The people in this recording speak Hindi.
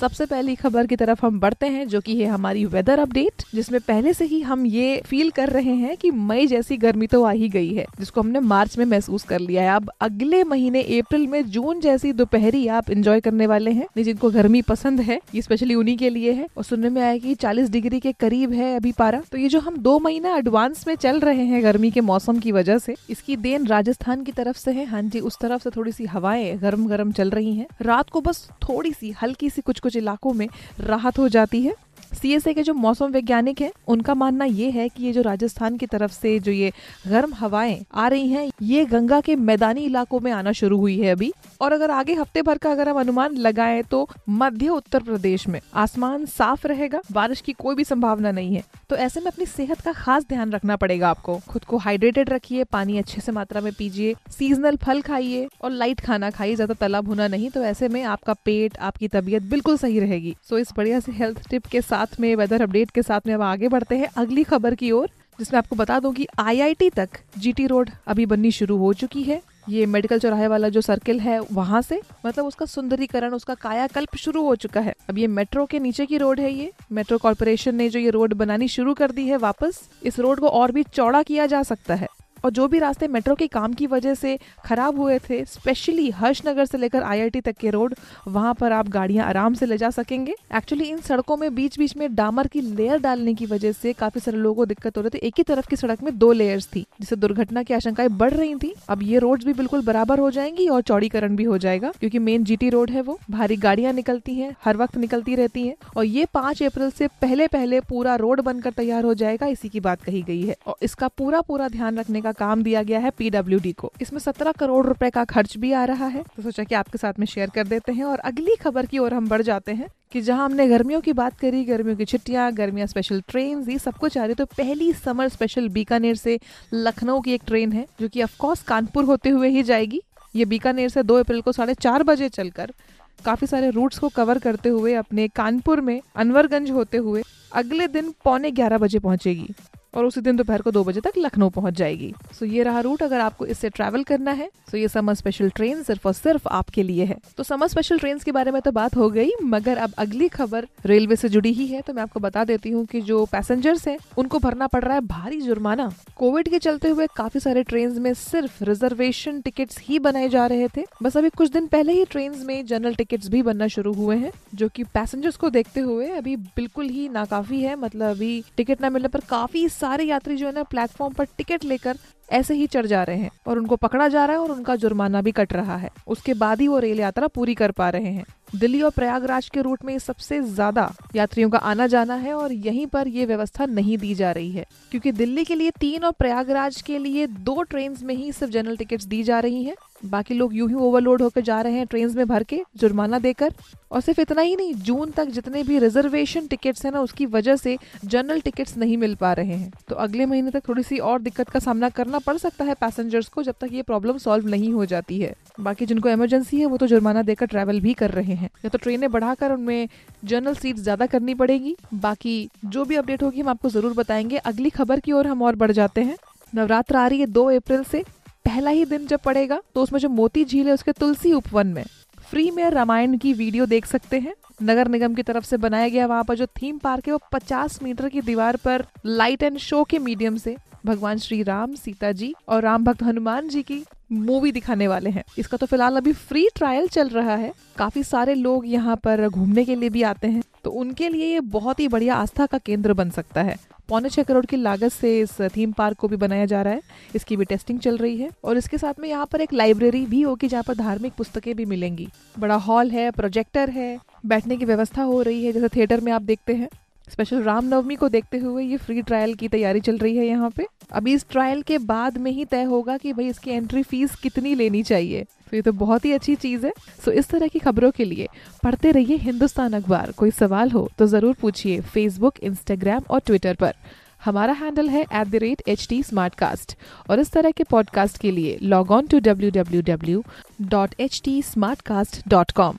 सबसे पहली खबर की तरफ़ हम बढ़ते हैं, जो कि है हमारी वेदर अपडेट जिसमें पहले से ही हम ये फील कर रहे हैं कि मई जैसी गर्मी तो आ ही गई है, जिसको हमने मार्च में महसूस कर लिया है। अब अगले महीने, अप्रैल में जून जैसी दोपहरी आप इंजॉय करने वाले हैं जिनको गर्मी पसंद है, ये स्पेशली उन्हीं के लिए है। और सुनने में आया की चालीस डिग्री के करीब है अभी पारा। तो ये जो हम दो महीना एडवांस में चल रहे हैं गर्मी के मौसम की वजह से, इसकी देन राजस्थान की तरफ़ से है। हाँ जी, उस तरफ़ से थोड़ी सी हवाएँ गर्म गर्म चल रही हैं। रात को बस थोड़ी सी, हल्की सी कुछ कुछ इलाकों में राहत हो जाती है। सीएसए के जो मौसम वैज्ञानिक हैं, उनका मानना ये है कि ये जो राजस्थान की तरफ़ से जो ये गर्म हवाएँ आ रही हैं, ये गंगा के मैदानी इलाकों में आना शुरू हुई है अभी। और अगर आगे हफ़्ते भर का अगर हम अनुमान लगाएँ तो मध्य उत्तर प्रदेश में आसमान साफ़ रहेगा, बारिश की कोई भी संभावना नहीं है। तो ऐसे में अपनी सेहत का खास ध्यान रखना पड़ेगा आपको। खुद को हाइड्रेटेड रखिए, पानी अच्छे से मात्रा में पीजिए सीजनल फल खाइए और लाइट खाना खाइए, ज़्यादा तला भुना नहीं तो ऐसे में आपका पेट, आपकी तबीयत बिल्कुल सही रहेगी। सो इस बढ़िया से हेल्थ टिप के साथ में वेदर अपडेट के साथ में अब आगे बढ़ते हैं। अगली खबर की ओर, जिसमें आपको बता दूँ कि आईआईटी तक जीटी रोड अभी बननी शुरू हो चुकी है। ये मेडिकल चौराहे वाला जो सर्किल है, वहाँ से मतलब उसका सुंदरीकरण, उसका कायाकल्प शुरू हो चुका है। अब ये मेट्रो के नीचे की रोड है ये। मेट्रो कॉरपोरेशन ने जो ये रोड बनानी शुरू कर दी है वापस, इस रोड को और भी चौड़ा किया जा सकता है। और जो भी रास्ते मेट्रो के काम की वजह से खराब हुए थे स्पेशली हर्षनगर से लेकर आईआईटी तक के रोड वहाँ पर आप गाड़ियाँ आराम से ले जा सकेंगे। एक्चुअली इन सड़कों में बीच बीच में डामर की लेयर डालने की वजह से काफ़ी सारे लोगों को दिक्कत हो रही थी। एक ही तरफ़ की सड़क में दो लेयर्स थी, जिससे दुर्घटना की आशंकाएँ बढ़ रही थी। अब ये रोड भी बिल्कुल बराबर हो जाएँगी और चौड़ीकरण भी हो जाएगा, क्योंकि मेन जीटी रोड है वो। भारी गाड़ियाँ निकलती हैं, हर वक्त निकलती रहती हैं। और ये पाँच अप्रैल से पहले पहले पूरा रोड बनकर तैयार हो जाएगा, इसी की बात कही गई है। और इसका पूरा पूरा ध्यान रखने का काम दिया गया है पीडब्ल्यू को। इसमें सत्रह करोड़ रुपए का खर्च भी आ रहा है। तो सोचा कि आपके साथ में शेयर कर देते हैं और अगली खबर की ओर हम बढ़ जाते हैं कि जहाँ हमने गर्मियों की बात करी, गर्मियों की छुट्टियाँ, गर्मियाँ स्पेशल ट्रेन ये सब कुछ आ रही तो पहली समर स्पेशल बीकानेर से लखनऊ की एक ट्रेन है, जो कि ऑफकोर्स कानपुर होते हुए ही जाएगी। ये बीकानेर से दो अप्रैल को साढ़े चार बजे चलकर काफ़ी सारे रूट्स को कवर करते हुए अपने कानपुर में अनवरगंज होते हुए अगले दिन पौने ग्यारह बजे पहुंचेगी। और उसी दिन दोपहर को दो बजे तक लखनऊ पहुँच जाएगी। सो ये रहा रूट अगर आपको इससे ट्रैवल करना है तो ये समर स्पेशल ट्रेन सिर्फ़ और सिर्फ़ आपके लिए है। तो समर स्पेशल ट्रेन के बारे में तो बात हो गई, मगर अब अगली खबर रेलवे से जुड़ी ही है तो मैं आपको बता देती हूँ की जो पैसेंजर्स है, उनको भरना पड़ रहा है भारी जुर्माना। कोविड के चलते हुए काफ़ी सारे ट्रेन में सिर्फ़ रिजर्वेशन टिकट ही बनाए जा रहे थे। बस अभी कुछ दिन पहले ही ट्रेन में जनरल टिकट भी बनना शुरू हुए हैं, जो की पैसेंजर्स को देखते हुए अभी बिल्कुल ही नाकाफी है। मतलब अभी टिकट न मिलने पर काफ़ी सारे यात्री जो है ना प्लेटफॉर्म पर टिकट लेकर ऐसे ही चढ़ जा रहे हैं और उनको पकड़ा जा रहा है और उनका जुर्माना भी कट रहा है। उसके बाद ही वो रेल यात्रा पूरी कर पा रहे हैं। दिल्ली और प्रयागराज के रूट में सबसे ज़्यादा यात्रियों का आना जाना है और यहीं पर ये व्यवस्था नहीं दी जा रही है। क्योंकि दिल्ली के लिए तीन और प्रयागराज के लिए दो ट्रेन में ही सिर्फ़ जनरल टिकट दी जा रही हैं। बाकी लोग यूँ ही ओवरलोड होकर जा रहे हैं ट्रेन में भर के जुर्माना देकर। और सिर्फ़ इतना ही नहीं, जून तक जितने भी रिजर्वेशन टिकट्स हैं ना, उसकी वजह से जनरल टिकट्स नहीं मिल पा रहे हैं। तो अगले महीने तक थोड़ी सी और दिक्कत का सामना करना पड़ सकता है पैसेंजर्स को जब तक ये प्रॉब्लम सॉल्व नहीं हो जाती है। बाकी जिनको इमरजेंसी है, वो तो जुर्माना देकर ट्रैवल भी कर रहे हैं। या तो ट्रेनें बढ़ाकर उनमें जनरल सीट ज़्यादा करनी पड़ेगी। बाकी जो भी अपडेट होगी हम आपको ज़रूर बताएँगे। अगली खबर की ओर हम और बढ़ जाते हैं। नवरात्र आ रही है दो अप्रैल से। पहला ही दिन जब पड़ेगा तो उसमें जो मोती झील है, उसके तुलसी उपवन में। फ्री में रामायण की वीडियो देख सकते हैं। नगर निगम की तरफ़ से बनाया गया वहाँ पर जो थीम पार्क है, वो 50 मीटर की दीवार पर लाइट एंड शो के मीडियम से भगवान श्री राम, सीता जी और राम भक्त हनुमान जी की मूवी दिखाने वाले हैं। इसका तो फ़िलहाल अभी फ्री ट्रायल चल रहा है। काफ़ी सारे लोग यहाँ पर घूमने के लिए भी आते हैं तो उनके लिए ये बहुत ही बढ़िया आस्था का केंद्र बन सकता है। पौने छह करोड़ की लागत से इस थीम पार्क को भी बनाया जा रहा है। इसकी भी टेस्टिंग चल रही है और इसके साथ में यहाँ पर एक लाइब्रेरी भी होगी जहाँ पर धार्मिक पुस्तकें भी मिलेंगी। बड़ा हॉल है प्रोजेक्टर है, बैठने की व्यवस्था हो रही है, जैसे थिएटर में आप देखते हैं। स्पेशल रामनवमी को देखते हुए ये फ्री ट्रायल की तैयारी चल रही है यहाँ पे। अभी इस ट्रायल के बाद में ही तय होगा कि भाई इसकी एंट्री फ़ीस कितनी लेनी चाहिए। तो ये तो बहुत ही अच्छी चीज़ है। सो इस तरह की खबरों के लिए पढ़ते रहिए हिंदुस्तान अखबार। कोई सवाल हो तो ज़रूर पूछिए फेसबुक इंस्टाग्राम और ट्विटर पर। हमारा हैंडल है at the rate H T और इस तरह के पॉडकास्ट के लिए log on to W W W dot H T smart cast dot com